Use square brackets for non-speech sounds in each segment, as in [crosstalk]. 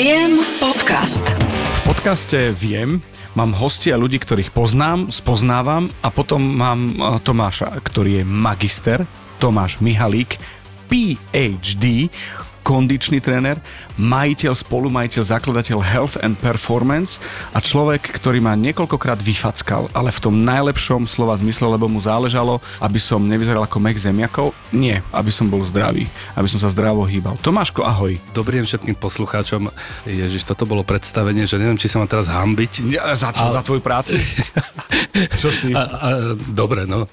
Viem podcast. V podcaste Viem mám hostia ľudí, ktorých poznám, spoznávam a potom mám eh, Tomáša, ktorý je magister, Tomáš Mihalík, PhD, kondičný tréner, majiteľ, spolumajiteľ, zakladateľ Health and Performance a človek, ktorý ma niekoľkokrát vyfackal, ale v tom najlepšom slova zmysle, lebo mu záležalo, aby som nevyzeral ako mech zemiakov. Nie, aby som bol zdravý, aby som sa zdravo hýbal. Tomáško, ahoj. Dobrý deň všetkým poslucháčom. Ježiš, toto bolo predstavenie, že neviem, či sa mám teraz hambiť. Ja, za čo? A... Za tvoju prácu? [laughs] čo si? A, a, dobre, no.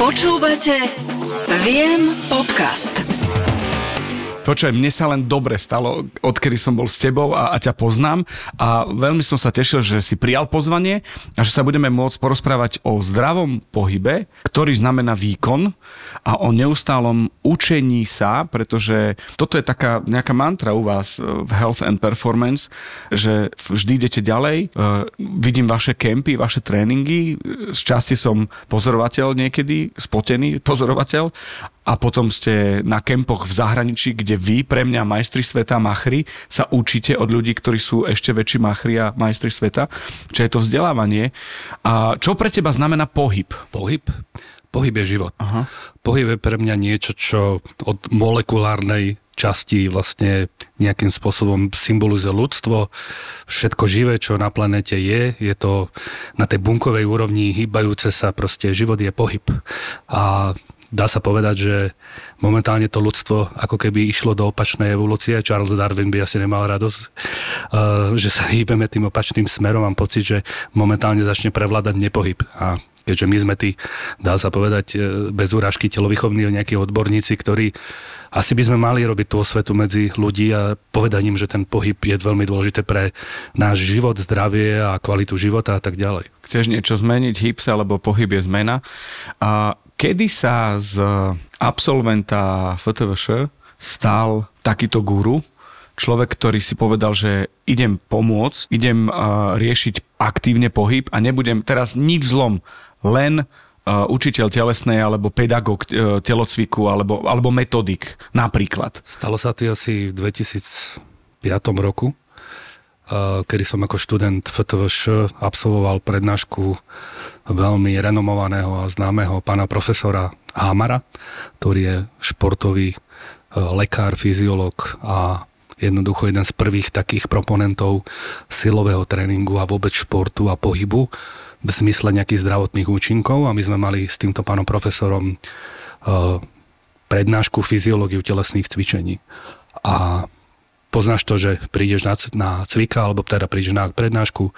Počúvate Viem podcast. Počujem, mne sa len dobre stalo, odkedy som bol s tebou a, a ťa poznám. A veľmi som sa tešil, že si prijal pozvanie a že sa budeme môcť porozprávať o zdravom pohybe, ktorý znamená výkon a o neustálom učení sa, pretože toto je taká nejaká mantra u vás v Health and Performance, že vždy idete ďalej, e, vidím vaše kempy, vaše tréningy, z časti som pozorovateľ niekedy, spotený pozorovateľ a potom ste na kempoch v zahraničí, kde vy, pre mňa majstri sveta machry, sa učíte od ľudí, ktorí sú ešte väčší machri a majstri sveta, čo je to vzdelávanie. A čo pre teba znamená pohyb? Pohyb? Pohyb je život. Aha. Pohyb je pre mňa niečo, čo od molekulárnej časti vlastne nejakým spôsobom symbolizuje ľudstvo. Všetko živé, čo na planete je, je to na tej bunkovej úrovni hýbajúce sa, proste život je pohyb. A dá sa povedať, že momentálne to ľudstvo ako keby išlo do opačnej evolúcie. Charles Darwin by asi nemal radosť, eh, že sa hýbeme tým opačným smerom. Mám pocit, že momentálne začne prevládať nepohyb. A keďže my sme tí, dá sa povedať, eh, bez úražky telovýchovní nejakí odborníci, ktorí asi by sme mali robiť tú osvetu medzi ľudí a povedať im, že ten pohyb je veľmi dôležité pre náš život, zdravie a kvalitu života a tak ďalej. Chceš niečo zmeniť, hýb sa, lebo pohyb je zmena. A Kedy sa z absolventa FTVŠ stal takýto guru, človek, ktorý si povedal, že idem pomôcť, idem uh, riešiť aktívne pohyb a nebudem teraz nič zlom, len uh, učiteľ telesnej alebo pedagóg uh, telocviku alebo, alebo metodik napríklad. Stalo sa to asi v 2005 roku, kedy som ako študent FTVŠ absolvoval prednášku veľmi renomovaného a známeho pána profesora Hamara, ktorý je športový e, lekár, fyziológ a jednoducho jeden z prvých takých proponentov silového tréningu a vôbec športu a pohybu v zmysle nejakých zdravotných účinkov a my sme mali s týmto pánom profesorom e, prednášku fyziológiu telesných cvičení. A poznáš to, že prídeš na, na cvika, alebo teda prídeš na prednášku,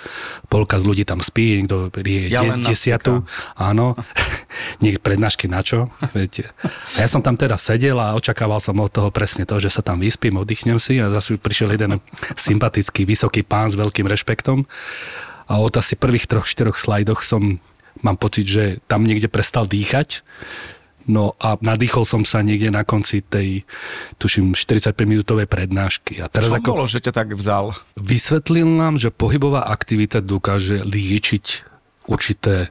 polka z ľudí tam spí, niekto je ja de, desiatu, áno, [laughs] niek prednášky na čo, viete. A ja som tam teda sedel a očakával som od toho presne to, že sa tam vyspím, oddychnem si a zase prišiel jeden sympatický, vysoký pán s veľkým rešpektom. A od asi prvých troch, štyroch slajdoch som mám pocit, že tam niekde prestal dýchať No a nadýchol som sa niekde na konci tej, tuším, 45-minútovej prednášky. A teraz Čo ako... bolo, že ťa tak vzal? Vysvetlil nám, že pohybová aktivita dokáže liečiť určité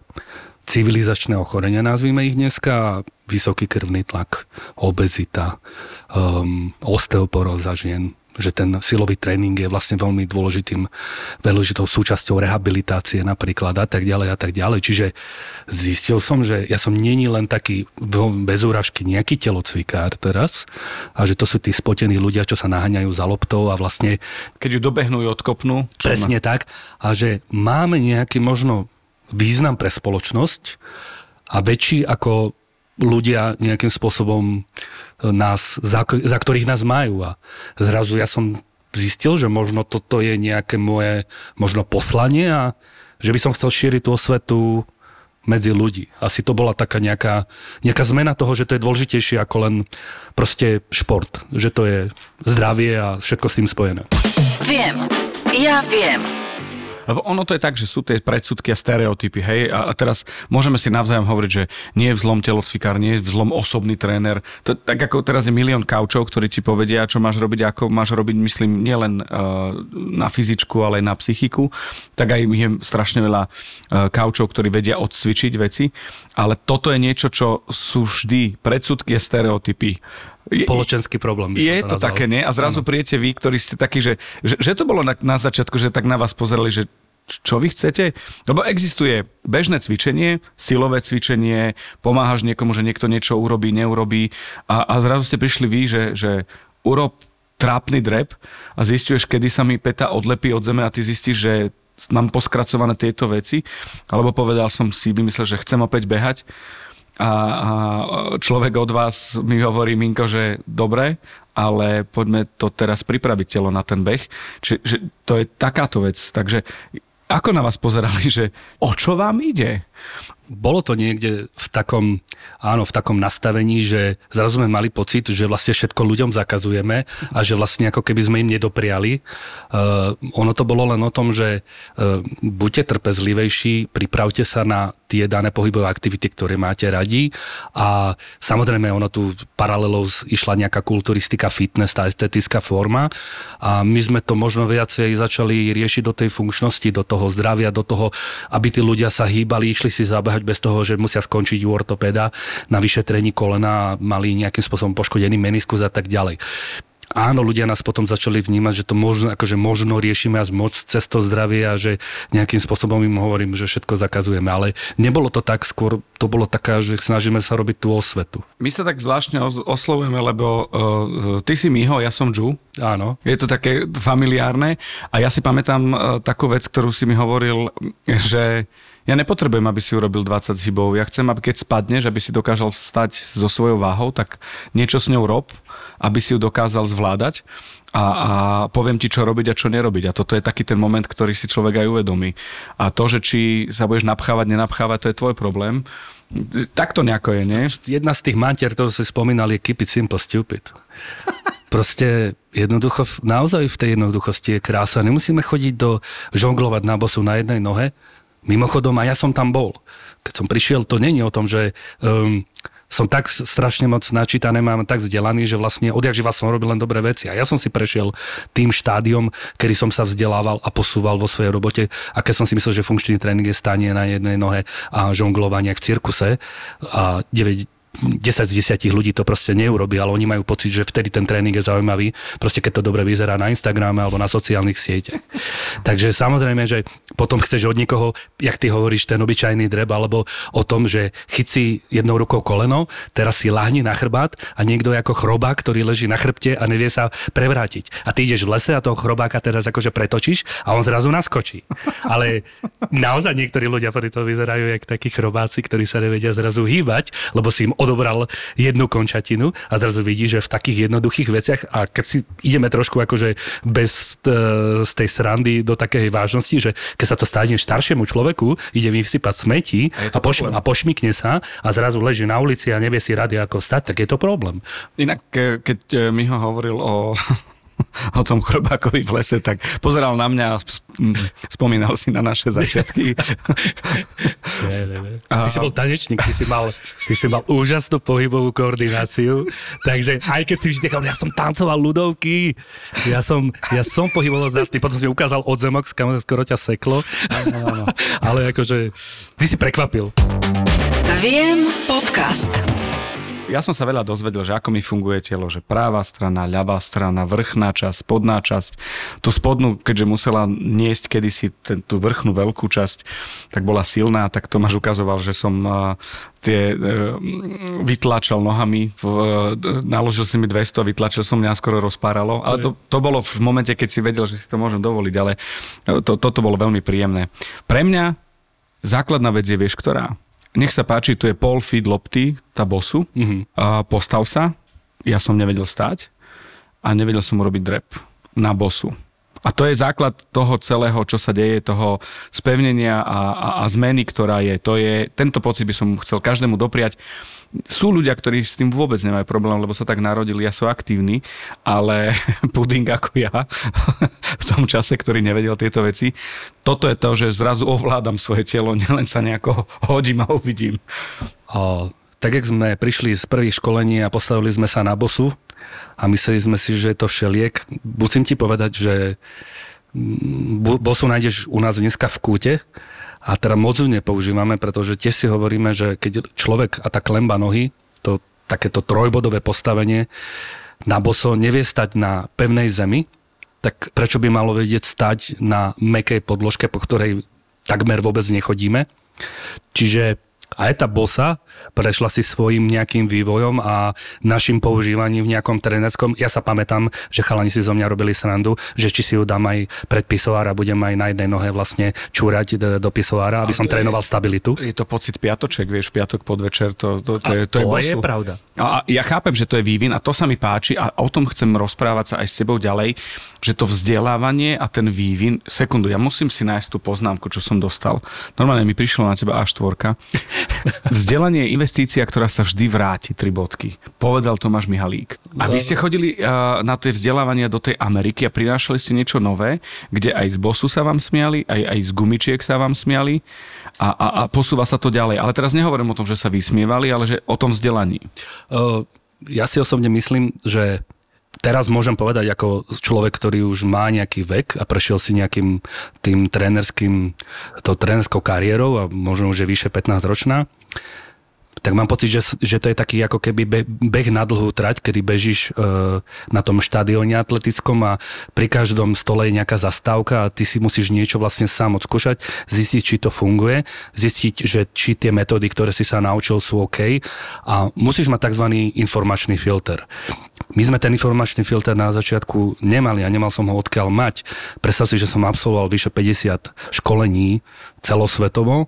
civilizačné ochorenia, nazvime ich dneska, vysoký krvný tlak, obezita, um, osteoporóza žien, že ten silový tréning je vlastne veľmi dôležitým, dôležitou súčasťou rehabilitácie napríklad a tak ďalej a tak ďalej. Čiže zistil som, že ja som není len taký bez úražky nejaký telocvikár teraz a že to sú tí spotení ľudia, čo sa naháňajú za loptou a vlastne... Keď ju dobehnú, odkopnú. Presne má... tak. A že máme nejaký možno význam pre spoločnosť a väčší ako ľudia nejakým spôsobom e, nás, za, za ktorých nás majú. A zrazu ja som zistil, že možno toto je nejaké moje možno poslanie a že by som chcel šíriť tú osvetu medzi ľudí. Asi to bola taká nejaká, nejaká zmena toho, že to je dôležitejšie ako len proste šport. Že to je zdravie a všetko s tým spojené. Viem. Ja viem. Lebo ono to je tak, že sú tie predsudky a stereotypy, hej, a, a teraz môžeme si navzájom hovoriť, že nie je vzlom telocvikár, nie je vzlom osobný tréner. To, tak ako teraz je milión kaučov, ktorí ti povedia, čo máš robiť, ako máš robiť, myslím, nielen uh, na fyzičku, ale aj na psychiku, tak aj je strašne veľa uh, kaučov, ktorí vedia odcvičiť veci, ale toto je niečo, čo sú vždy predsudky a stereotypy spoločenský problém. Je to, to také, nie? A zrazu ano. prijete vy, ktorí ste takí, že, že, že to bolo na, na začiatku, že tak na vás pozerali, že čo vy chcete? Lebo existuje bežné cvičenie, silové cvičenie, pomáhaš niekomu, že niekto niečo urobí, neurobí a, a zrazu ste prišli vy, že, že urob trápny drep a zistuješ, kedy sa mi peta odlepí od zeme a ty zistíš, že mám poskracované tieto veci, alebo povedal som si, vymyslel, že chcem opäť behať a, a človek od vás mi hovorí, Minko, že dobre, ale poďme to teraz pripraviť telo na ten beh. Čiže to je takáto vec. Takže ako na vás pozerali, že o čo vám ide? Bolo to niekde v takom, áno, v takom nastavení, že zrazu sme mali pocit, že vlastne všetko ľuďom zakazujeme a že vlastne ako keby sme im nedopriali. Uh, ono to bolo len o tom, že uh, buďte trpezlivejší, pripravte sa na tie dané pohybové aktivity, ktoré máte radi a samozrejme ono tu paralelou išla nejaká kulturistika, fitness, tá estetická forma a my sme to možno viacej začali riešiť do tej funkčnosti, do toho zdravia, do toho, aby tí ľudia sa hýbali, išli si zabehať behať bez toho, že musia skončiť u ortopéda na vyšetrení kolena a mali nejakým spôsobom poškodený meniskus a tak ďalej áno, ľudia nás potom začali vnímať, že to možno, akože možno riešime až moc cez to zdravie a že nejakým spôsobom im hovorím, že všetko zakazujeme. Ale nebolo to tak, skôr to bolo taká, že snažíme sa robiť tú osvetu. My sa tak zvláštne oslovujeme, lebo uh, ty si Miho, ja som Ju. Áno. Je to také familiárne a ja si pamätám uh, takú vec, ktorú si mi hovoril, že ja nepotrebujem, aby si urobil 20 zhybov. Ja chcem, aby keď spadneš, aby si dokázal stať so svojou váhou, tak niečo s ňou rob, aby si ju dokázal zvládať a, a poviem ti, čo robiť a čo nerobiť. A toto je taký ten moment, ktorý si človek aj uvedomí. A to, že či sa budeš napchávať, nenapchávať, to je tvoj problém. Tak to nejako je, nie? Jedna z tých mantier, ktorú si spomínal, je keep it simple, stupid. Proste jednoducho, naozaj v tej jednoduchosti je krása. Nemusíme chodiť do žonglovať na bosu na jednej nohe, Mimochodom, a ja som tam bol. Keď som prišiel, to není o tom, že um, som tak strašne moc načítaný, mám tak vzdelaný, že vlastne odjak živa som robil len dobré veci. A ja som si prešiel tým štádiom, kedy som sa vzdelával a posúval vo svojej robote. A keď som si myslel, že funkčný tréning je stanie na jednej nohe a žonglovanie v cirkuse a 9, 10 z 10 ľudí to proste neurobi, ale oni majú pocit, že vtedy ten tréning je zaujímavý, proste keď to dobre vyzerá na Instagrame alebo na sociálnych sieťach. [laughs] Takže samozrejme, že potom chceš od niekoho, jak ty hovoríš, ten obyčajný dreb, alebo o tom, že chyť si jednou rukou koleno, teraz si lahni na chrbát a niekto je ako chrobák, ktorý leží na chrbte a nevie sa prevrátiť. A ty ideš v lese a toho chrobáka teraz akože pretočíš a on zrazu naskočí. Ale naozaj niektorí ľudia to vyzerajú jak takí chrobáci, ktorí sa nevedia zrazu hýbať, lebo si im odobral jednu končatinu a zrazu vidí, že v takých jednoduchých veciach a keď si ideme trošku akože bez e, z tej srandy do takej vážnosti, že keď sa to stane staršiemu človeku, ide vysypať smeti a, a, poš- a pošmikne sa a zrazu leží na ulici a nevie si rady ako stať, tak je to problém. Inak, keď e, mi ho hovoril o [laughs] [laughs] o tom chrobákovi v lese, tak pozeral na mňa a spomínal si na naše začiatky. [laughs] ne, ne, ne. Ty si bol tanečník, ty si mal, ty si mal úžasnú pohybovú koordináciu, takže aj keď si vždy nechal, ja som tancoval ľudovky, ja som, ja som pohybovo zdatný, potom si mi ukázal odzemok, kam skoro ťa seklo, ale akože ty si prekvapil. Viem podcast ja som sa veľa dozvedel, že ako mi funguje telo, že práva strana, ľavá strana, vrchná časť, spodná časť. Tú spodnú, keďže musela niesť kedysi ten, tú vrchnú veľkú časť, tak bola silná, tak Tomáš ukazoval, že som tie uh, vytlačal nohami, uh, naložil si mi 200 a vytlačil som mňa skoro rozpáralo, ale to, to bolo v momente, keď si vedel, že si to môžem dovoliť, ale to, toto bolo veľmi príjemné. Pre mňa základná vec je, vieš, ktorá? Nech sa páči, tu je pol feed lopty, tá bosu, mm-hmm. a postav sa, ja som nevedel stať a nevedel som urobiť drep na bosu. A to je základ toho celého, čo sa deje, toho spevnenia a, a, a zmeny, ktorá je. To je. Tento pocit by som chcel každému dopriať. Sú ľudia, ktorí s tým vôbec nemajú problém, lebo sa tak narodili a sú aktívni, ale [laughs] puding ako ja [laughs] v tom čase, ktorý nevedel tieto veci, toto je to, že zrazu ovládam svoje telo, [laughs] nielen sa nejako hodím a uvidím. O, tak jak sme prišli z prvých školení a postavili sme sa na bosu, a mysleli sme si, že je to všeliek. Musím ti povedať, že mm, bosu nájdeš u nás dneska v kúte a teda moc ju nepoužívame, pretože tiež si hovoríme, že keď človek a tá klemba nohy, to takéto trojbodové postavenie na boso nevie stať na pevnej zemi, tak prečo by malo vedieť stať na mekej podložke, po ktorej takmer vôbec nechodíme. Čiže aj tá bosa prešla si svojim nejakým vývojom a našim používaním v nejakom trenerskom. Ja sa pamätám, že chalani si zo mňa robili srandu, že či si ju dám aj pred pisoár a budem aj na jednej nohe vlastne čúrať do pisoára, aby som trénoval stabilitu. Je to pocit piatoček, vieš, piatok podvečer, to, to, to, je, to, to je, je pravda. A ja chápem, že to je vývin a to sa mi páči a o tom chcem rozprávať sa aj s tebou ďalej, že to vzdelávanie a ten vývin, sekundu, ja musím si nájsť tú poznámku, čo som dostal. Normálne mi prišlo na teba až štvorka. [laughs] Vzdelanie je investícia, ktorá sa vždy vráti, tri bodky. Povedal Tomáš Mihalík. A vy ste chodili uh, na tie vzdelávania do tej Ameriky a prinášali ste niečo nové, kde aj z bosu sa vám smiali, aj, aj z gumičiek sa vám smiali a, a, a posúva sa to ďalej. Ale teraz nehovorím o tom, že sa vysmievali, ale že o tom vzdelaní. Uh, ja si osobne myslím, že teraz môžem povedať ako človek, ktorý už má nejaký vek a prešiel si nejakým tým trénerským, tou trénerskou kariérou a možno už je vyše 15 ročná, tak mám pocit, že, že to je taký ako keby be, beh na dlhú trať, kedy bežíš e, na tom štadióne atletickom a pri každom stole je nejaká zastávka a ty si musíš niečo vlastne sám odskúšať, zistiť, či to funguje, zistiť, že či tie metódy, ktoré si sa naučil, sú OK a musíš mať tzv. informačný filter. My sme ten informačný filter na začiatku nemali a nemal som ho odkiaľ mať. Predstav si, že som absolvoval vyše 50 školení celosvetovo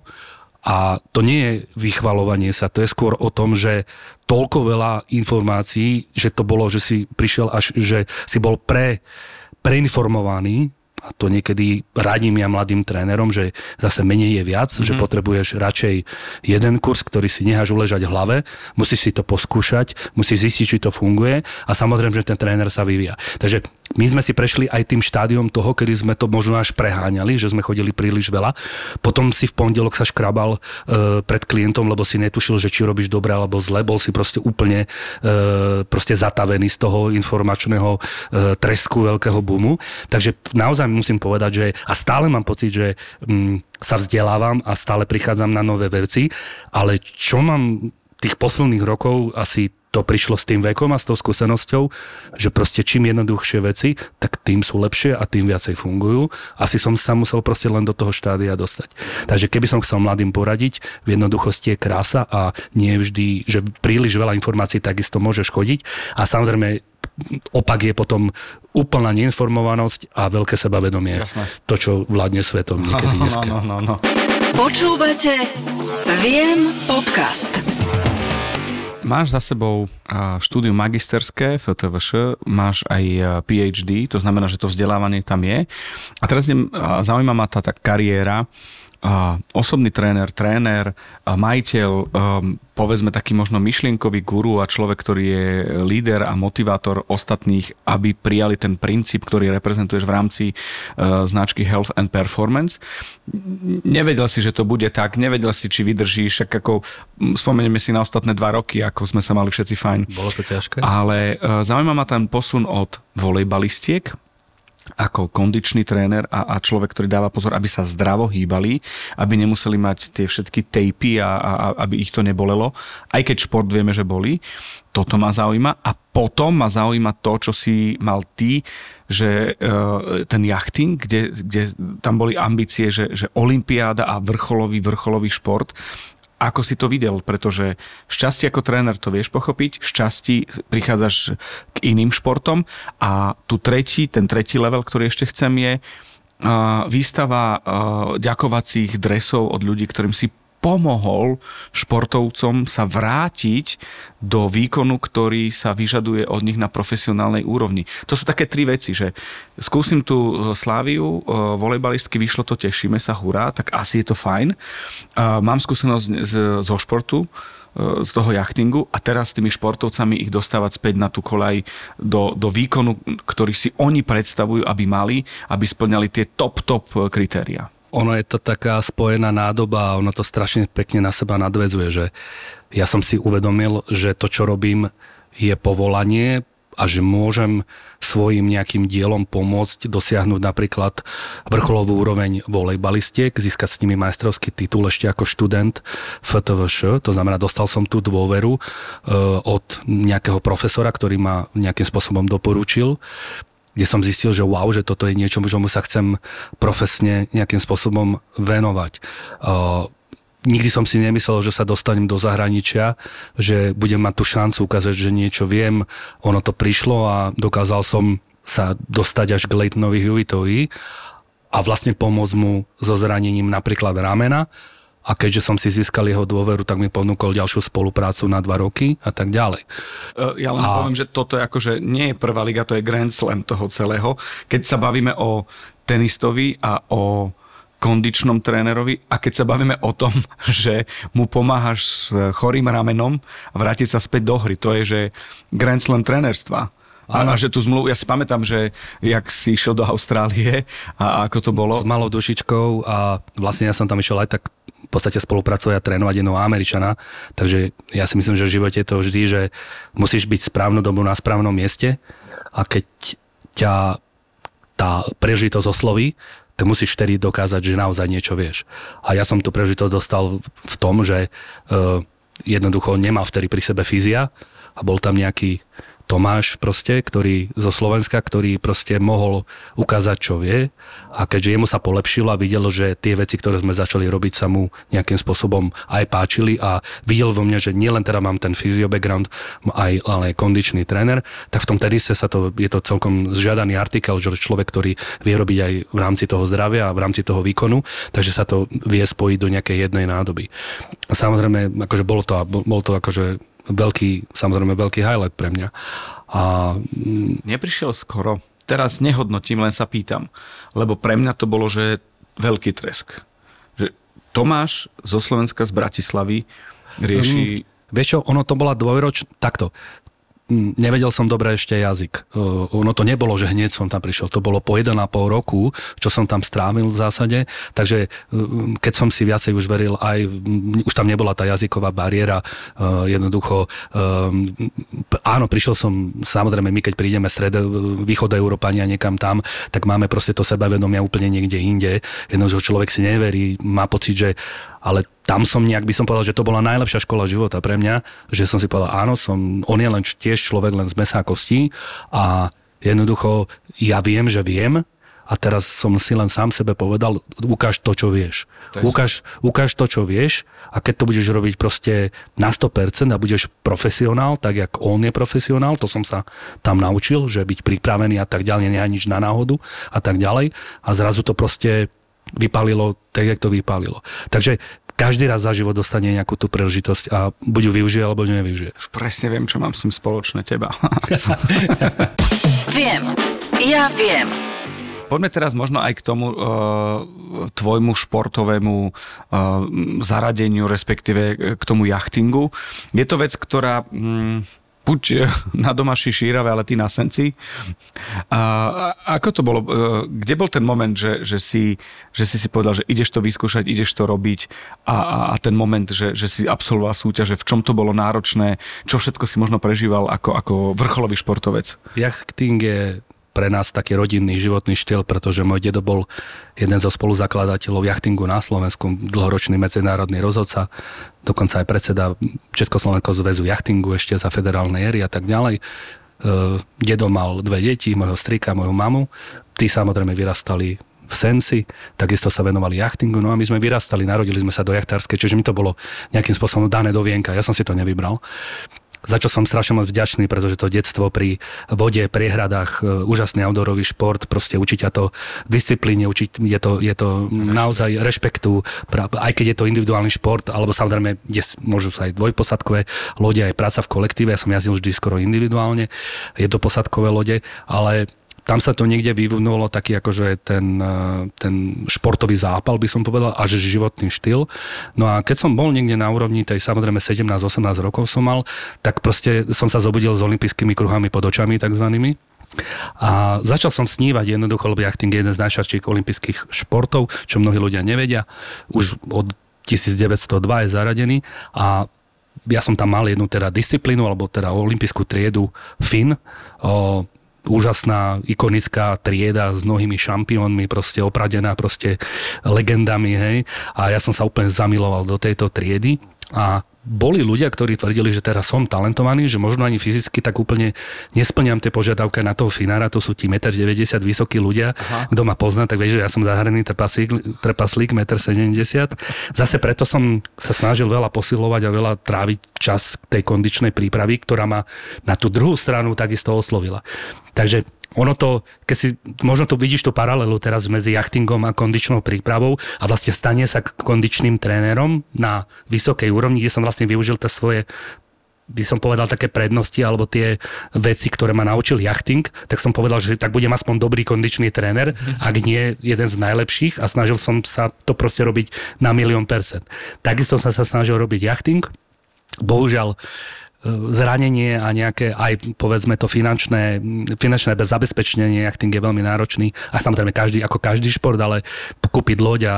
a to nie je vychvalovanie sa, to je skôr o tom, že toľko veľa informácií, že to bolo, že si prišiel až, že si bol pre, preinformovaný a to niekedy radím ja mladým trénerom, že zase menej je viac, mm-hmm. že mhm. potrebuješ radšej jeden kurz, ktorý si necháš uležať v hlave, musíš si to poskúšať, musíš zistiť, či to funguje a samozrejme, že ten tréner sa vyvíja. Takže my sme si prešli aj tým štádiom toho, kedy sme to možno až preháňali, že sme chodili príliš veľa. Potom si v pondelok sa škrabal e, pred klientom, lebo si netušil, že či robíš dobre alebo zle. Bol si proste úplne e, proste zatavený z toho informačného e, tresku veľkého boomu. Takže naozaj musím povedať, že a stále mám pocit, že mm, sa vzdelávam a stále prichádzam na nové veci, ale čo mám tých posledných rokov asi to prišlo s tým vekom a s tou skúsenosťou, že proste čím jednoduchšie veci, tak tým sú lepšie a tým viacej fungujú. Asi som sa musel proste len do toho štádia dostať. Takže keby som chcel mladým poradiť, v jednoduchosti je krása a nie vždy, že príliš veľa informácií takisto môžeš chodiť. A samozrejme opak je potom úplná neinformovanosť a veľké sebavedomie. Jasné. To, čo vládne svetom niekedy [laughs] dneska. No, no, no, no. Počúvate Viem podcast. Máš za sebou štúdium magisterské FTVŠ, máš aj PhD, to znamená, že to vzdelávanie tam je. A teraz zaujíma ma tá, tá kariéra osobný tréner, tréner, majiteľ, um, povedzme taký možno myšlienkový guru a človek, ktorý je líder a motivátor ostatných, aby prijali ten princíp, ktorý reprezentuješ v rámci uh, značky Health and Performance. Nevedel si, že to bude tak, nevedel si, či vydržíš, však ako spomenieme si na ostatné dva roky, ako sme sa mali všetci fajn. Bolo to ťažké. Ale uh, zaujíma ma ten posun od volejbalistiek, ako kondičný tréner a, a človek, ktorý dáva pozor, aby sa zdravo hýbali, aby nemuseli mať tie všetky tejpy a, a aby ich to nebolelo, aj keď šport vieme, že boli. Toto ma zaujíma a potom ma zaujíma to, čo si mal ty, že uh, ten jachting, kde, kde tam boli ambície, že, že olympiáda a vrcholový, vrcholový šport ako si to videl, pretože šťastie ako tréner to vieš pochopiť, šťastí prichádzaš k iným športom a tu tretí, ten tretí level, ktorý ešte chcem je výstava ďakovacích dresov od ľudí, ktorým si pomohol športovcom sa vrátiť do výkonu, ktorý sa vyžaduje od nich na profesionálnej úrovni. To sú také tri veci, že skúsim tú e, Sláviu, e, volejbalistky, vyšlo to, tešíme sa, hurá, tak asi je to fajn. Mám skúsenosť zo športu, e, z toho jachtingu a teraz s tými športovcami ich dostávať späť na tú kolaj do, do výkonu, ktorý si oni predstavujú, aby mali, aby splňali tie top, top kritéria ono je to taká spojená nádoba a ono to strašne pekne na seba nadvezuje, že ja som si uvedomil, že to, čo robím, je povolanie a že môžem svojim nejakým dielom pomôcť dosiahnuť napríklad vrcholovú úroveň volejbalistiek, získať s nimi majstrovský titul ešte ako študent FTVŠ, to znamená, dostal som tú dôveru e, od nejakého profesora, ktorý ma nejakým spôsobom doporučil kde som zistil, že wow, že toto je niečo, čomu sa chcem profesne nejakým spôsobom venovať. Nikdy som si nemyslel, že sa dostanem do zahraničia, že budem mať tú šancu ukázať, že niečo viem. Ono to prišlo a dokázal som sa dostať až k Leitonovi Hewittovi a vlastne pomôcť mu so zranením napríklad ramena. A keďže som si získal jeho dôveru, tak mi ponúkol ďalšiu spoluprácu na dva roky a tak ďalej. E, ja len a... poviem, že toto je akože nie je prvá liga, to je Grand Slam toho celého. Keď sa bavíme o tenistovi a o kondičnom trénerovi a keď sa bavíme o tom, [laughs] že mu pomáhaš s chorým ramenom vrátiť sa späť do hry, to je, že Grand Slam trénerstva. A že tú zmluvu, ja si pamätám, že jak si išiel do Austrálie a ako to bolo. S malou dušičkou a vlastne ja som tam išiel aj tak v podstate spolupracovať a trénovať jedného Američana, takže ja si myslím, že v živote je to vždy, že musíš byť správnu dobu na správnom mieste a keď ťa tá prežitosť osloví, tak musíš vtedy dokázať, že naozaj niečo vieš. A ja som tu prežitosť dostal v tom, že uh, jednoducho nemal vtedy pri sebe fyzia a bol tam nejaký Tomáš proste, ktorý zo Slovenska, ktorý proste mohol ukázať, čo vie a keďže jemu sa polepšilo a videl, že tie veci, ktoré sme začali robiť, sa mu nejakým spôsobom aj páčili a videl vo mne, že nielen teda mám ten physio background, aj, ale aj kondičný tréner, tak v tom tenise sa to, je to celkom žiadaný artikel, že človek, ktorý vie robiť aj v rámci toho zdravia a v rámci toho výkonu, takže sa to vie spojiť do nejakej jednej nádoby. Samozrejme, akože bolo to, bolo to akože veľký, samozrejme veľký highlight pre mňa. A... Mm, Neprišiel skoro. Teraz nehodnotím, len sa pýtam. Lebo pre mňa to bolo, že veľký tresk. Že Tomáš zo Slovenska z Bratislavy rieši... Mm, vieš čo, ono to bola dvojroč... Takto nevedel som dobre ešte jazyk. Ono to nebolo, že hneď som tam prišiel. To bolo po 1,5 roku, čo som tam strávil v zásade. Takže keď som si viacej už veril, aj už tam nebola tá jazyková bariéra. Jednoducho, áno, prišiel som, samozrejme, my keď prídeme stred, východ Európania niekam tam, tak máme proste to sebavedomia úplne niekde inde. Jednoducho človek si neverí, má pocit, že ale tam som nejak by som povedal, že to bola najlepšia škola života pre mňa, že som si povedal, áno, som, on je len tiež človek len z mesa a kostí a jednoducho ja viem, že viem a teraz som si len sám sebe povedal, ukáž to, čo vieš. Ukáž, ukáž to, čo vieš a keď to budeš robiť proste na 100% a budeš profesionál, tak jak on je profesionál, to som sa tam naučil, že byť pripravený a tak ďalej, nehať nič na náhodu a tak ďalej a zrazu to proste vypálilo tak, jak to vypálilo. Takže každý raz za život dostane nejakú tú príležitosť a buď ju využije, alebo ju nevyužije. Už presne viem, čo mám s tým spoločné teba. [laughs] viem. Ja viem. Poďme teraz možno aj k tomu uh, tvojmu športovému uh, zaradeniu, respektíve k tomu jachtingu. Je to vec, ktorá... Um, buď eh, na domaši šírave, ale ty na senci. A, ako to bolo? Eh, kde bol ten moment, že, že, si, že si si povedal, že ideš to vyskúšať, ideš to robiť a, a ten moment, že, že si absolvoval súťaže, v čom to bolo náročné, čo všetko si možno prežíval ako, ako vrcholový športovec? Jachting je pre nás taký rodinný životný štýl, pretože môj dedo bol jeden zo spoluzakladateľov jachtingu na Slovensku, dlhoročný medzinárodný rozhodca, dokonca aj predseda Československého zväzu jachtingu ešte za federálnej éry a tak ďalej. E, dedo mal dve deti, môjho strika, moju mamu. Tí samozrejme vyrastali v Sensi, takisto sa venovali jachtingu, no a my sme vyrastali, narodili sme sa do jachtárskej, čiže mi to bolo nejakým spôsobom dané do vienka, ja som si to nevybral za čo som strašne moc vďačný, pretože to detstvo pri vode, priehradách, e, úžasný outdoorový šport, proste učiť to disciplíne, učiť, je to, je to naozaj rešpektu, aj keď je to individuálny šport, alebo samozrejme, kde môžu sa aj dvojposadkové lode, aj práca v kolektíve, ja som jazdil vždy skoro individuálne, je to posadkové lode, ale tam sa to niekde vyvinulo taký akože ten, e, ten športový zápal, by som povedal, až životný štýl. No a keď som bol niekde na úrovni tej samozrejme 17-18 rokov som mal, tak proste som sa zobudil s olympijskými kruhami pod očami takzvanými. A začal som snívať jednoducho, lebo jachting je jeden z najčastejších olympijských športov, čo mnohí ľudia nevedia. Už od 1902 je zaradený a ja som tam mal jednu teda disciplínu, alebo teda olympijskú triedu FIN, o, úžasná, ikonická trieda s mnohými šampiónmi, proste opradená proste legendami, hej. A ja som sa úplne zamiloval do tejto triedy a boli ľudia, ktorí tvrdili, že teraz som talentovaný, že možno ani fyzicky tak úplne nesplňam tie požiadavky na toho finára, to sú ti 1,90 m vysokí ľudia. Aha. Kto ma pozná, tak vie, že ja som zahraný trpaslík, trpaslík 1,70 m. Zase preto som sa snažil veľa posilovať a veľa tráviť čas tej kondičnej prípravy, ktorá ma na tú druhú stranu takisto oslovila. Takže ono to, keď si, možno tu vidíš tú paralelu teraz medzi jachtingom a kondičnou prípravou a vlastne stane sa kondičným trénerom na vysokej úrovni, kde som vlastne využil tie svoje by som povedal také prednosti alebo tie veci, ktoré ma naučil jachting, tak som povedal, že tak budem aspoň dobrý kondičný tréner, ak nie jeden z najlepších a snažil som sa to proste robiť na milión percent. Takisto som sa snažil robiť jachting. Bohužiaľ, zranenie a nejaké aj povedzme to finančné, finančné zabezpečenie jachting je veľmi náročný a samozrejme každý, ako každý šport, ale kúpiť loď a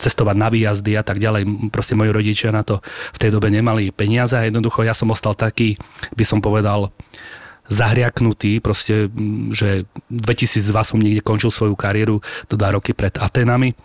cestovať na výjazdy a tak ďalej. Proste moji rodičia na to v tej dobe nemali peniaze a jednoducho ja som ostal taký, by som povedal, zahriaknutý, proste, že 2002 som niekde končil svoju kariéru, to dva roky pred Atenami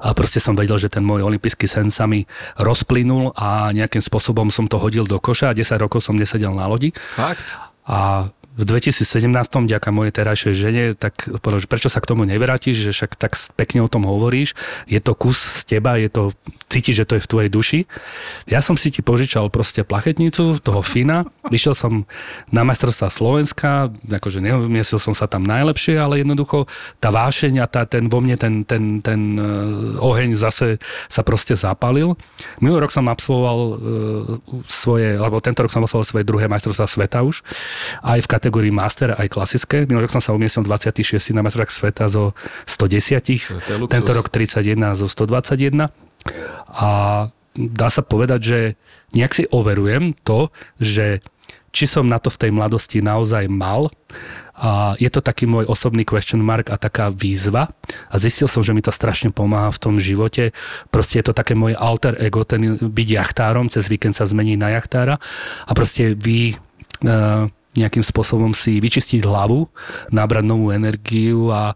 a proste som vedel, že ten môj olimpijský sen sa mi rozplynul a nejakým spôsobom som to hodil do koša a 10 rokov som nesedel na lodi. Fakt? A v 2017, ďaká mojej terajšej žene, tak prečo sa k tomu nevrátiš, že však tak pekne o tom hovoríš, je to kus z teba, je to, cítiš, že to je v tvojej duši. Ja som si ti požičal proste plachetnicu toho Fina, vyšiel som na majstrovstvá Slovenska, akože neumiesil som sa tam najlepšie, ale jednoducho tá vášeň a tá, ten vo mne ten, ten, ten uh, oheň zase sa proste zapalil. Minulý rok som absolvoval uh, svoje, alebo tento rok som absolvoval svoje druhé majstrovstvá sveta už, aj v kategórii Master aj klasické. Minulý rok som sa umiestnil 26. na majstrovstvách sveta zo 110. Tento rok 31 zo 121. A dá sa povedať, že nejak si overujem to, že či som na to v tej mladosti naozaj mal. A je to taký môj osobný question mark a taká výzva. A zistil som, že mi to strašne pomáha v tom živote. Proste je to také moje alter ego, ten byť jachtárom, cez víkend sa zmení na jachtára. A proste vy uh, nejakým spôsobom si vyčistiť hlavu, nabrať novú energiu a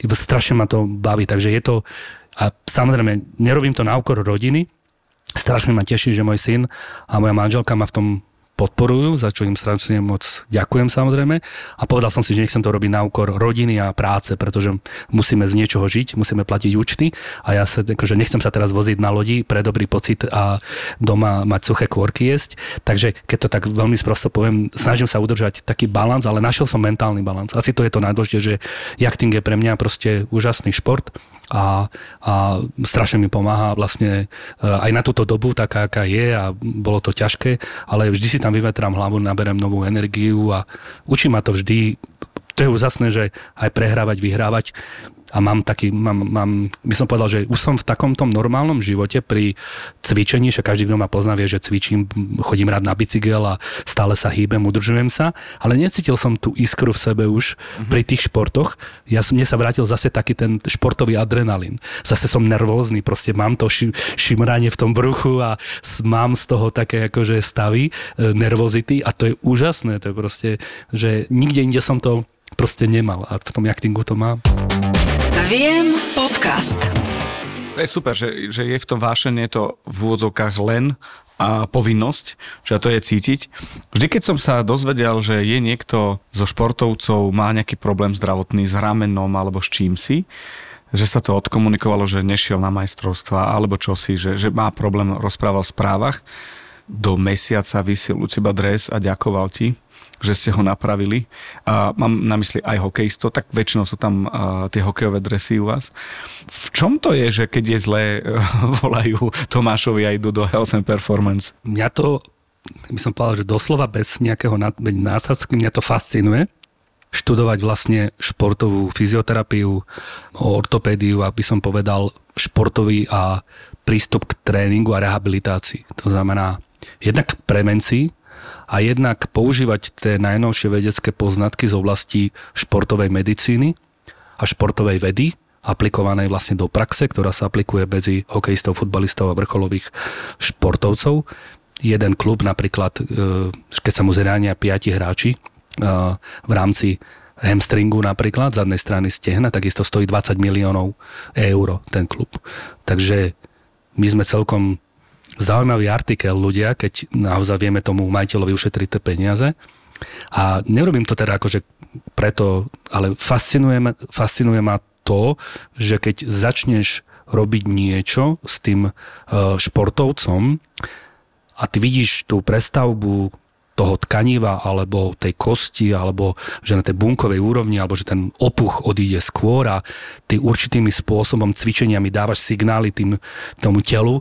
strašne ma to baví. Takže je to, a samozrejme, nerobím to na úkor rodiny, strašne ma teší, že môj syn a moja manželka ma v tom podporujú, za čo im strašne moc ďakujem samozrejme. A povedal som si, že nechcem to robiť na úkor rodiny a práce, pretože musíme z niečoho žiť, musíme platiť účty a ja sa, akože nechcem sa teraz voziť na lodi pre dobrý pocit a doma mať suché kôrky jesť. Takže keď to tak veľmi sprosto poviem, snažím sa udržať taký balans, ale našiel som mentálny balans. Asi to je to najdôležitejšie, že jachting je pre mňa proste úžasný šport a, a strašne mi pomáha vlastne e, aj na túto dobu taká, aká je a bolo to ťažké, ale vždy si tam vyvetrám hlavu, naberem novú energiu a učí ma to vždy. To je úžasné, že aj prehrávať, vyhrávať a mám taký, mám, mám, by som povedal, že už som v takomto normálnom živote pri cvičení, že každý, kto ma pozná, vie, že cvičím, chodím rád na bicykel a stále sa hýbem, udržujem sa, ale necítil som tú iskru v sebe už mm-hmm. pri tých športoch. Ja som, mne sa vrátil zase taký ten športový adrenalín. Zase som nervózny, proste mám to ši, šimranie v tom bruchu a mám z toho také akože stavy, e, nervozity a to je úžasné, to je proste, že nikde inde som to proste nemal a v tom jachtingu to mám. Viem podcast. To je super, že, že je v tom vášenie to v úvodzovkách len a povinnosť, že to je cítiť. Vždy, keď som sa dozvedel, že je niekto zo športovcov, má nejaký problém zdravotný s ramenom alebo s čím si, že sa to odkomunikovalo, že nešiel na majstrovstva alebo čosi, že, že má problém, rozprával v správach, do mesiaca vysiel u teba dres a ďakoval ti že ste ho napravili. A mám na mysli aj hokejisto, tak väčšinou sú tam uh, tie hokejové dresy u vás. V čom to je, že keď je zlé, uh, [laughs] volajú Tomášovi a idú do Health and Performance? Mňa to, by som povedal, že doslova bez nejakého násadzky, mňa to fascinuje študovať vlastne športovú fyzioterapiu, ortopédiu, aby som povedal športový a prístup k tréningu a rehabilitácii. To znamená jednak prevencii, a jednak používať tie najnovšie vedecké poznatky z oblasti športovej medicíny a športovej vedy, aplikovanej vlastne do praxe, ktorá sa aplikuje medzi hokejistov, futbalistov a vrcholových športovcov. jeden klub napríklad, e, keď sa mu zrania piati hráči e, v rámci hamstringu napríklad, zadnej strany stehna, takisto stojí 20 miliónov eur ten klub. Takže my sme celkom zaujímavý artikel ľudia, keď naozaj vieme tomu majiteľovi ušetriť tie peniaze. A nerobím to teda akože preto, ale fascinuje ma, fascinuje ma to, že keď začneš robiť niečo s tým e, športovcom a ty vidíš tú prestavbu toho tkaniva alebo tej kosti alebo že na tej bunkovej úrovni alebo že ten opuch odíde skôr a ty určitými spôsobom cvičeniami dávaš signály tým, tomu telu,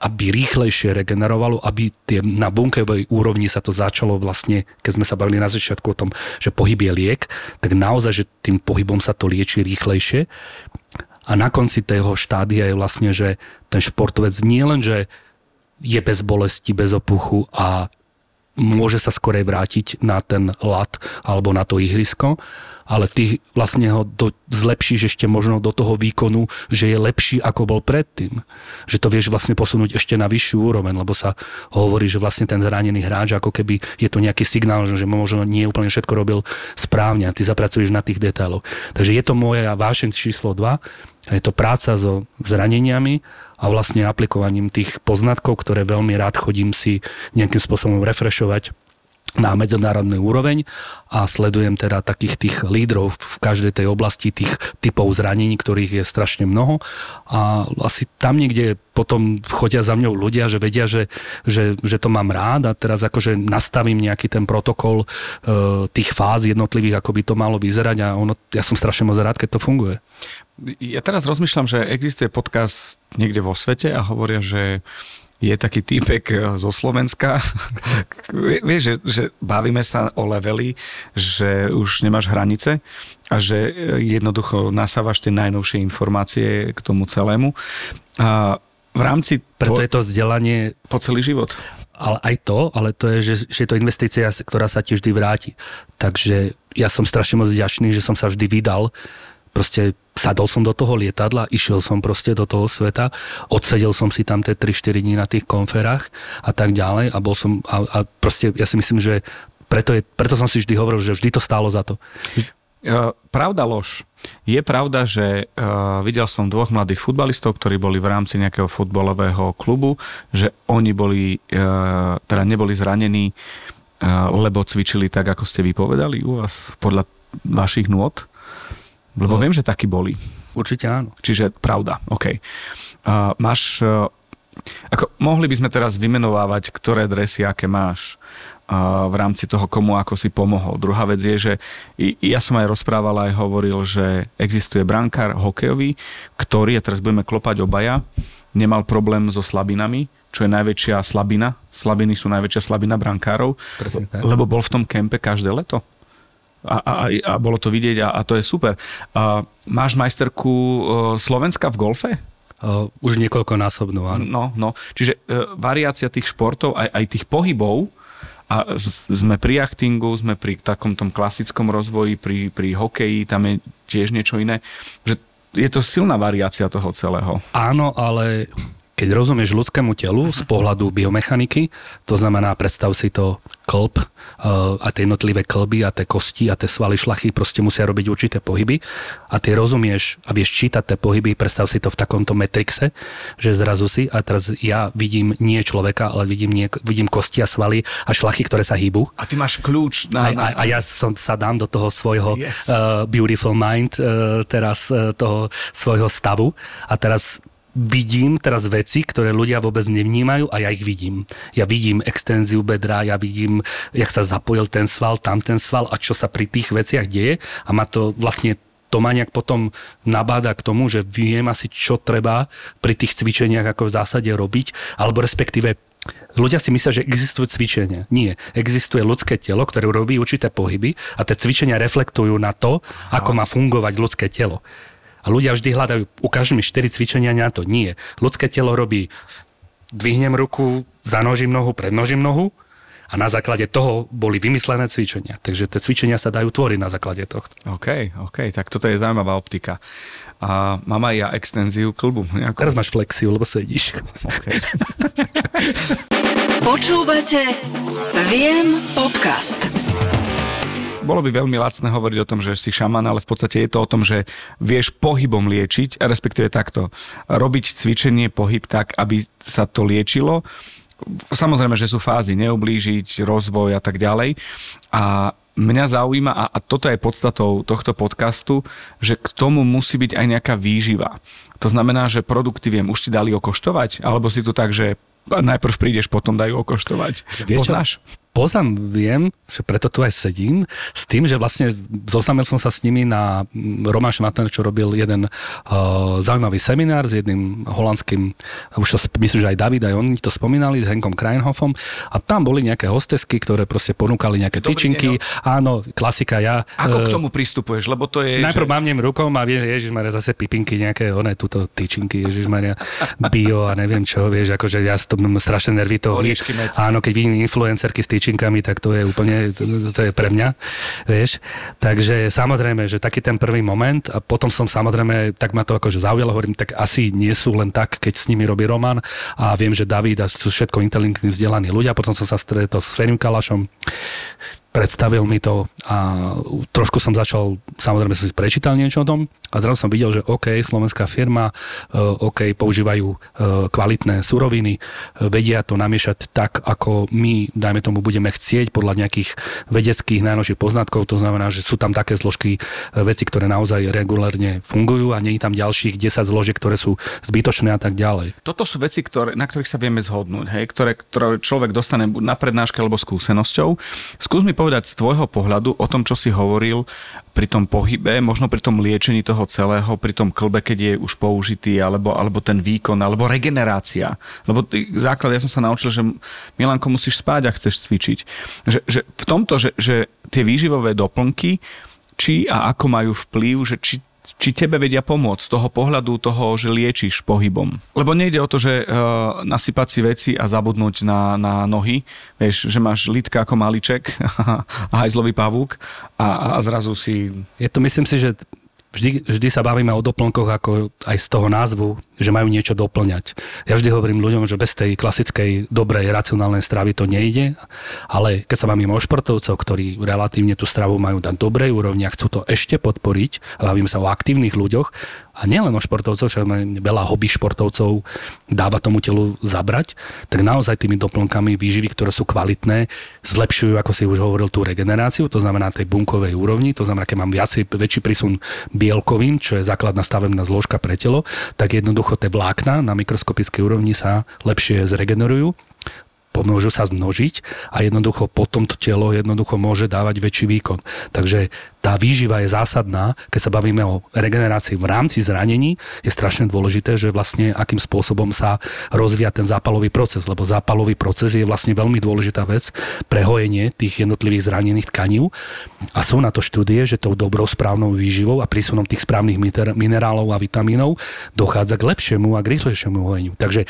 aby rýchlejšie regenerovalo, aby tie, na bunkovej úrovni sa to začalo vlastne, keď sme sa bavili na začiatku o tom, že pohyb je liek, tak naozaj, že tým pohybom sa to lieči rýchlejšie. A na konci tého štádia je vlastne, že ten športovec nie len, že je bez bolesti, bez opuchu a môže sa skorej vrátiť na ten lat alebo na to ihrisko, ale ty vlastne ho do, zlepšíš ešte možno do toho výkonu, že je lepší ako bol predtým. Že to vieš vlastne posunúť ešte na vyššiu úroveň, lebo sa hovorí, že vlastne ten zranený hráč ako keby je to nejaký signál, že možno nie úplne všetko robil správne a ty zapracuješ na tých detailoch. Takže je to moja vášeň číslo 2 a je to práca so zraneniami a vlastne aplikovaním tých poznatkov, ktoré veľmi rád chodím si nejakým spôsobom refrešovať na medzinárodnej úroveň a sledujem teda takých tých lídrov v každej tej oblasti tých typov zranení, ktorých je strašne mnoho a asi tam niekde potom chodia za mňou ľudia, že vedia, že, že, že to mám rád a teraz akože nastavím nejaký ten protokol e, tých fáz jednotlivých, ako by to malo vyzerať a ono, ja som strašne moc rád, keď to funguje. Ja teraz rozmýšľam, že existuje podcast niekde vo svete a hovoria, že je taký týpek eh, zo Slovenska. [laughs] Vieš, že, že bavíme sa o leveli, že už nemáš hranice a že eh, jednoducho nasávaš tie najnovšie informácie k tomu celému. A v rámci... Preto je to vzdelanie... Po celý život. Ale aj to, ale to je, že, že je to investícia, ktorá sa ti vždy vráti. Takže ja som strašne moc vďačný, že som sa vždy vydal proste sadol som do toho lietadla, išiel som proste do toho sveta, odsedel som si tam tie 3-4 dní na tých konferách a tak ďalej a bol som, a, a proste ja si myslím, že preto, je, preto som si vždy hovoril, že vždy to stálo za to. Uh, pravda lož. Je pravda, že uh, videl som dvoch mladých futbalistov, ktorí boli v rámci nejakého futbalového klubu, že oni boli, uh, teda neboli zranení, lebo cvičili tak, ako ste vypovedali u vás, podľa vašich nôd. Lebo no. viem, že takí boli. Určite áno. Čiže pravda, OK. Uh, máš, uh, ako, mohli by sme teraz vymenovávať, ktoré dresy, aké máš uh, v rámci toho, komu ako si pomohol. Druhá vec je, že ja som aj rozprával, aj hovoril, že existuje brankár hokejový, ktorý, a teraz budeme klopať obaja, nemal problém so slabinami, čo je najväčšia slabina. Slabiny sú najväčšia slabina brankárov, lebo bol v tom kempe každé leto a, a, a bolo to vidieť a, a to je super. A, máš majsterku uh, Slovenska v golfe? Uh, už niekoľkonásobnú, áno. No, no. Čiže uh, variácia tých športov, aj, aj tých pohybov, a z, sme pri jachtingu, sme pri takom tom klasickom rozvoji, pri, pri hokeji, tam je tiež niečo iné. Že je to silná variácia toho celého. Áno, ale keď rozumieš ľudskému telu z [laughs] pohľadu biomechaniky, to znamená, predstav si to klb uh, a tie jednotlivé klby a tie kosti a tie svaly šlachy proste musia robiť určité pohyby a ty rozumieš a vieš čítať tie pohyby, predstav si to v takomto metrixe, že zrazu si a teraz ja vidím nie človeka, ale vidím, nie, vidím kosti a svaly a šlachy, ktoré sa hýbu. A ty máš kľúč na... A, a, a ja som sa dám do toho svojho yes. uh, beautiful mind, uh, teraz uh, toho svojho stavu a teraz vidím teraz veci, ktoré ľudia vôbec nevnímajú a ja ich vidím. Ja vidím extenziu bedra, ja vidím, jak sa zapojil ten sval, tam ten sval a čo sa pri tých veciach deje a ma to vlastne to ma nejak potom nabáda k tomu, že viem asi, čo treba pri tých cvičeniach ako v zásade robiť, alebo respektíve Ľudia si myslia, že existujú cvičenia. Nie. Existuje ľudské telo, ktoré robí určité pohyby a tie cvičenia reflektujú na to, ako má fungovať ľudské telo. A ľudia vždy hľadajú, ukáž mi 4 cvičenia na to. Nie. Ľudské telo robí, dvihnem ruku, zanožím nohu, prednožím nohu A na základe toho boli vymyslené cvičenia. Takže tie cvičenia sa dajú tvoriť na základe tohto. OK, OK, tak toto je zaujímavá optika. A mám aj ja extenziu klbu. Nejakú... Teraz máš flexiu, lebo sedíš. Okay. [laughs] Počúvate Viem podcast. Bolo by veľmi lacné hovoriť o tom, že si šaman, ale v podstate je to o tom, že vieš pohybom liečiť, respektíve takto, robiť cvičenie, pohyb tak, aby sa to liečilo Samozrejme, že sú fázy neublížiť, rozvoj a tak ďalej. A mňa zaujíma, a, a toto je podstatou tohto podcastu, že k tomu musí byť aj nejaká výživa. To znamená, že produkty viem, už ti dali okoštovať? Alebo si tu tak, že najprv prídeš, potom dajú okoštovať. Vieš Poznáš? Poznám, viem, že preto tu aj sedím, s tým, že vlastne zoznámil som sa s nimi na Roman Šmatner, čo robil jeden uh, zaujímavý seminár s jedným holandským, už to myslím, že aj David, aj oni to spomínali, s Henkom Kreinhoffom a tam boli nejaké hostesky, ktoré proste ponúkali nejaké Dobrý tyčinky. Deň, no. Áno, klasika, ja... Ako uh, k tomu pristupuješ? Lebo to je... Najprv že... mávnem rukou a vie, ježišmaria, zase pipinky, nejaké one, túto tyčinky, ježišmaria, bio a neviem čo, vieš, akože ja to strašne nervito. Áno, keď vidím influencerky s tyčinkami, tak to je úplne, to, to je pre mňa, vieš. Takže samozrejme, že taký ten prvý moment a potom som samozrejme, tak ma to akože zaujalo, hovorím, tak asi nie sú len tak, keď s nimi robí Roman a viem, že David a sú všetko inteligentní, vzdelaní ľudia, potom som sa stretol s Ferim Kalašom, predstavil mi to a trošku som začal, samozrejme som si prečítal niečo o tom a zrazu som videl, že OK, slovenská firma, e, OK, používajú e, kvalitné suroviny, e, vedia to namiešať tak, ako my, dajme tomu, budeme chcieť podľa nejakých vedeckých najnovších poznatkov, to znamená, že sú tam také zložky veci, ktoré naozaj regulárne fungujú a nie je tam ďalších 10 zložiek, ktoré sú zbytočné a tak ďalej. Toto sú veci, ktoré, na ktorých sa vieme zhodnúť, hej, ktoré, ktoré človek dostane buď na prednáške alebo skúsenosťou. Skús mi povedať z tvojho pohľadu o tom, čo si hovoril pri tom pohybe, možno pri tom liečení toho celého, pri tom klbe, keď je už použitý, alebo, alebo ten výkon, alebo regenerácia. Lebo základ, ja som sa naučil, že Milanko, musíš spáť a chceš cvičiť. Že, že v tomto, že, že tie výživové doplnky, či a ako majú vplyv, že či či tebe vedia pomôcť z toho pohľadu toho, že liečíš pohybom. Lebo nejde o to, že uh, nasypať si veci a zabudnúť na, na nohy, vieš, že máš lítka ako maliček [laughs] a hajzlový pavúk a, a zrazu si... Je to, myslím si, že vždy, vždy sa bavíme o doplnkoch ako aj z toho názvu, že majú niečo doplňať. Ja vždy hovorím ľuďom, že bez tej klasickej, dobrej, racionálnej stravy to nejde, ale keď sa bavíme o športovcov, ktorí relatívne tú stravu majú na dobrej úrovni a chcú to ešte podporiť, a bavíme sa o aktívnych ľuďoch, a nielen o športovcov, však veľa hobby športovcov dáva tomu telu zabrať, tak naozaj tými doplnkami výživy, ktoré sú kvalitné, zlepšujú, ako si už hovoril, tú regeneráciu, to znamená tej bunkovej úrovni, to znamená, keď mám viacej, väčší prísun bielkovín, čo je základná stavebná zložka pre telo, tak jednoducho tie vlákna na mikroskopickej úrovni sa lepšie zregenerujú pomôžu sa zmnožiť a jednoducho potom to telo jednoducho môže dávať väčší výkon. Takže tá výživa je zásadná, keď sa bavíme o regenerácii v rámci zranení, je strašne dôležité, že vlastne akým spôsobom sa rozvíja ten zápalový proces, lebo zápalový proces je vlastne veľmi dôležitá vec pre hojenie tých jednotlivých zranených tkaní a sú na to štúdie, že tou dobrou správnou výživou a prísunom tých správnych minerálov a vitamínov dochádza k lepšiemu a k rýchlejšiemu hojeniu. Takže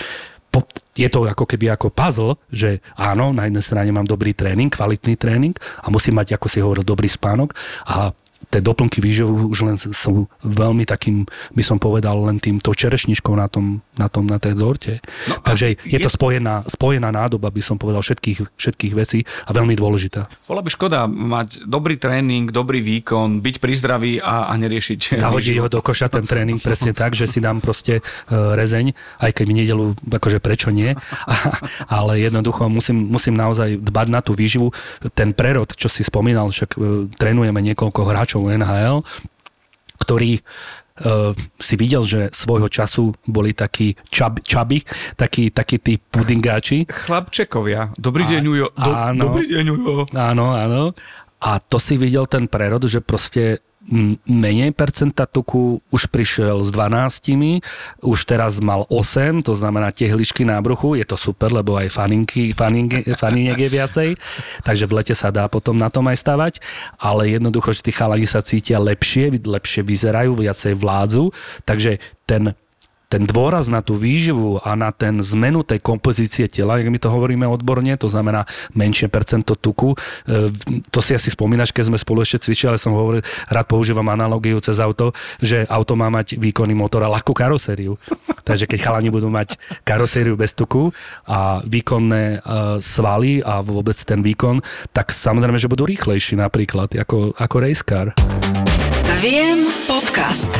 je to ako keby ako puzzle, že áno, na jednej strane mám dobrý tréning, kvalitný tréning a musím mať, ako si hovoril, dobrý spánok a tie doplnky výživy už len sú veľmi takým, by som povedal, len týmto čerešničkou na tom, na tom, na tej dorte. No, Takže je, je to spojená, spojená nádoba, by som povedal, všetkých, všetkých vecí a veľmi dôležitá. Bola by škoda mať dobrý tréning, dobrý výkon, byť pri zdraví a, a neriešiť. Zahodiť ho do koša ten tréning presne tak, že si dám proste uh, rezeň, aj keď mi nedelu, akože prečo nie, ale jednoducho musím, musím naozaj dbať na tú výživu. Ten prerod, čo si spomínal, však uh, trénujeme niekoľko hráčov hráčov NHL, ktorí uh, si videl, že svojho času boli takí čab, čaby, takí, takí tí pudingáči. Chlapčekovia. Dobrý deň, Ujo. Do, áno, dobrý deň, Ujo. Áno, áno. A to si videl ten prerod, že proste menej percenta tuku, už prišiel s 12, už teraz mal 8, to znamená tie hličky na bruchu, je to super, lebo aj faninky, faninky, faniniek je viacej, takže v lete sa dá potom na tom aj stavať, ale jednoducho, že tí chalani sa cítia lepšie, lepšie vyzerajú, viacej vládzu, takže ten ten dôraz na tú výživu a na ten zmenu tej kompozície tela, jak my to hovoríme odborne, to znamená menšie percento tuku. E, to si asi spomínaš, keď sme spolu ešte cvičili, ale som hovoril, rád používam analogiu cez auto, že auto má mať výkonný motor a ľahkú karosériu. [laughs] Takže keď chalani budú mať karosériu bez tuku a výkonné uh, svaly a vôbec ten výkon, tak samozrejme, že budú rýchlejší napríklad ako, ako race car. Viem podcast.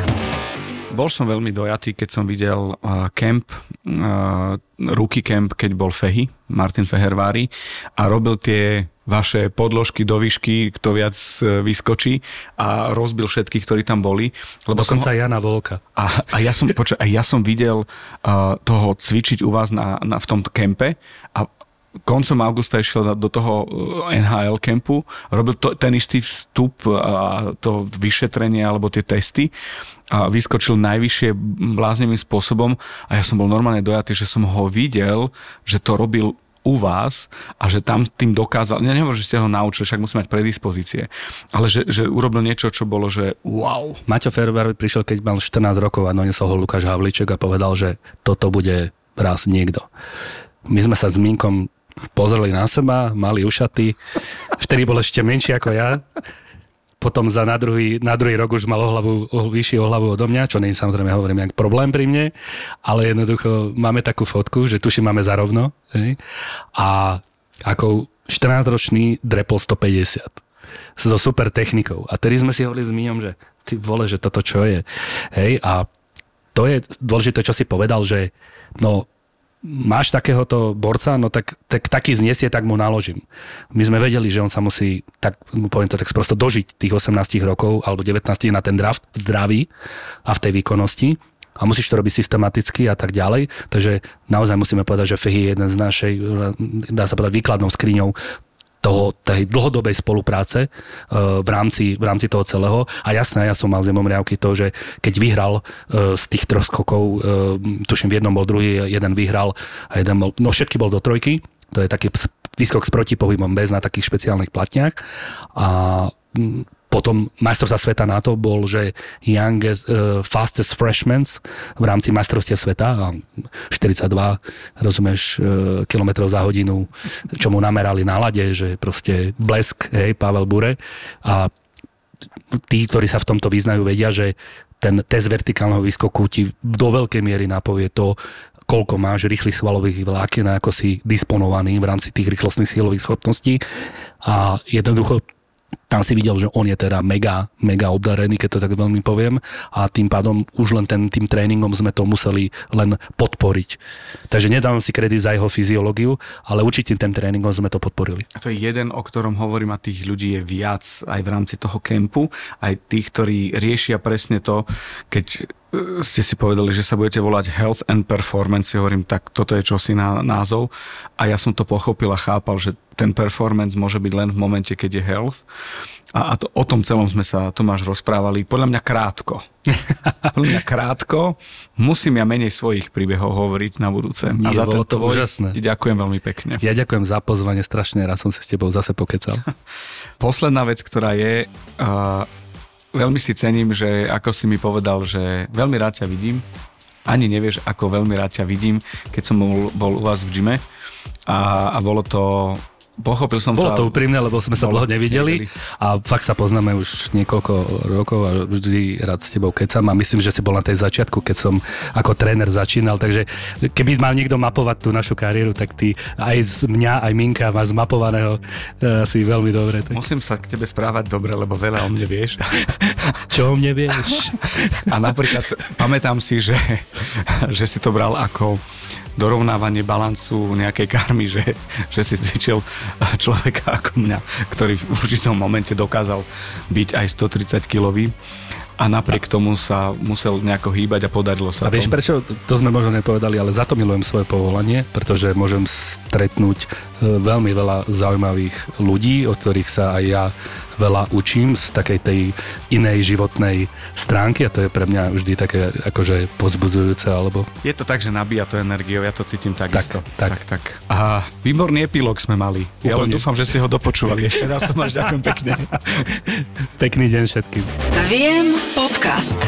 Bol som veľmi dojatý, keď som videl uh, camp, uh, Rookie Camp, keď bol Fehy, Martin Fehervári a robil tie vaše podložky do výšky, kto viac uh, vyskočí a rozbil všetkých, ktorí tam boli. Lebo Dokonca som ho... Jana Volka. A, a, ja som, poča, a ja som videl uh, toho cvičiť u vás na, na, v tom kempe a koncom augusta išiel do toho uh, NHL kempu, robil to, ten istý vstup a to vyšetrenie alebo tie testy a vyskočil najvyššie bláznivým spôsobom a ja som bol normálne dojatý, že som ho videl, že to robil u vás a že tam tým dokázal, ja nehovorím, že ste ho naučili, však musí mať predispozície, ale že, že urobil niečo, čo bolo, že wow. Maťo Ferber prišiel, keď mal 14 rokov a donesol ho Lukáš Havliček a povedal, že toto bude raz niekto. My sme sa s Minkom pozreli na seba, mali ušaty, vtedy bol ešte menší ako ja, potom za na druhý, na druhý rok už mal o hlavu, o, vyšší o hlavu odo mňa, čo nie samozrejme hovorím nejak problém pri mne, ale jednoducho máme takú fotku, že tuším máme zarovno hej? a ako 14-ročný drepol 150 so super technikou. A tedy sme si hovorili s Míňom, že ty vole, že toto čo je. Hej, a to je dôležité, čo si povedal, že no máš takéhoto borca, no tak, tak taký znesie, tak mu naložím. My sme vedeli, že on sa musí, tak mu poviem to tak prosto dožiť tých 18 rokov alebo 19 na ten draft v zdraví a v tej výkonnosti a musíš to robiť systematicky a tak ďalej. Takže naozaj musíme povedať, že Fehy je jeden z našej, dá sa povedať, výkladnou skriňou toho, tej dlhodobej spolupráce uh, v, rámci, v rámci toho celého. A jasné, ja som mal z riavky to, že keď vyhral uh, z tých troch skokov, uh, tuším v jednom bol druhý, jeden vyhral a jeden bol, no všetky bol do trojky, to je taký výskok s protipohybom bez na takých špeciálnych platniach a potom majstrovstva sveta na to bol, že youngest, uh, fastest freshman v rámci majstrovstia sveta, 42, rozumieš, uh, kilometrov za hodinu, čo mu namerali na lade, že proste blesk, hej, Pavel Bure. A tí, ktorí sa v tomto vyznajú, vedia, že ten test vertikálneho výskoku ti do veľkej miery napovie to, koľko máš rýchlych svalových vlákien, ako si disponovaný v rámci tých rýchlostných sílových schopností. A jednoducho tam si videl, že on je teda mega, mega obdarený, keď to tak veľmi poviem a tým pádom už len ten, tým tréningom sme to museli len podporiť. Takže nedávam si kredit za jeho fyziológiu, ale určite ten tréningom sme to podporili. A to je jeden, o ktorom hovorím a tých ľudí je viac aj v rámci toho kempu, aj tých, ktorí riešia presne to, keď ste si povedali, že sa budete volať Health and Performance, hovorím, tak toto je čosi na názov a ja som to pochopil a chápal, že ten performance môže byť len v momente, keď je health a, a to, o tom celom sme sa, Tomáš, rozprávali podľa mňa krátko. [laughs] podľa mňa krátko. Musím ja menej svojich príbehov hovoriť na budúce. Nie, a za bolo to tvoj, úžasné. Ti ďakujem veľmi pekne. Ja ďakujem za pozvanie, strašne raz som sa s tebou zase pokecal. [laughs] Posledná vec, ktorá je, uh, veľmi si cením, že ako si mi povedal, že veľmi rád ťa vidím. Ani nevieš, ako veľmi rád ťa vidím, keď som bol, bol u vás v gyme. A, a bolo to pochopil som Bolo to úprimné, lebo sme sa dlho nevideli a fakt sa poznáme už niekoľko rokov a vždy rád s tebou kecam a myslím, že si bol na tej začiatku, keď som ako tréner začínal, takže keby mal niekto mapovať tú našu kariéru, tak ty aj z mňa, aj Minka má zmapovaného e, asi veľmi dobre. Tak. Musím sa k tebe správať dobre, lebo veľa o mne vieš. [laughs] Čo o mne vieš? A napríklad pamätám si, že, že si to bral ako dorovnávanie balancu nejakej karmy, že, že si cvičil [laughs] človeka ako mňa, ktorý v určitom momente dokázal byť aj 130 kilový a napriek tomu sa musel nejako hýbať a podarilo sa A vieš tom. prečo? To sme možno nepovedali, ale za to milujem svoje povolanie, pretože môžem stretnúť e, veľmi veľa zaujímavých ľudí, od ktorých sa aj ja veľa učím z takej tej inej životnej stránky a to je pre mňa vždy také akože pozbudzujúce alebo... Je to tak, že nabíja to energiou, ja to cítim takisto. Tak, tak. tak. A výborný epilóg sme mali. Úplne. Ja len dúfam, že ste ho dopočúvali. Ešte raz Tomáš, ďakujem pekne. Pekný deň všetkým. Viem Podcast.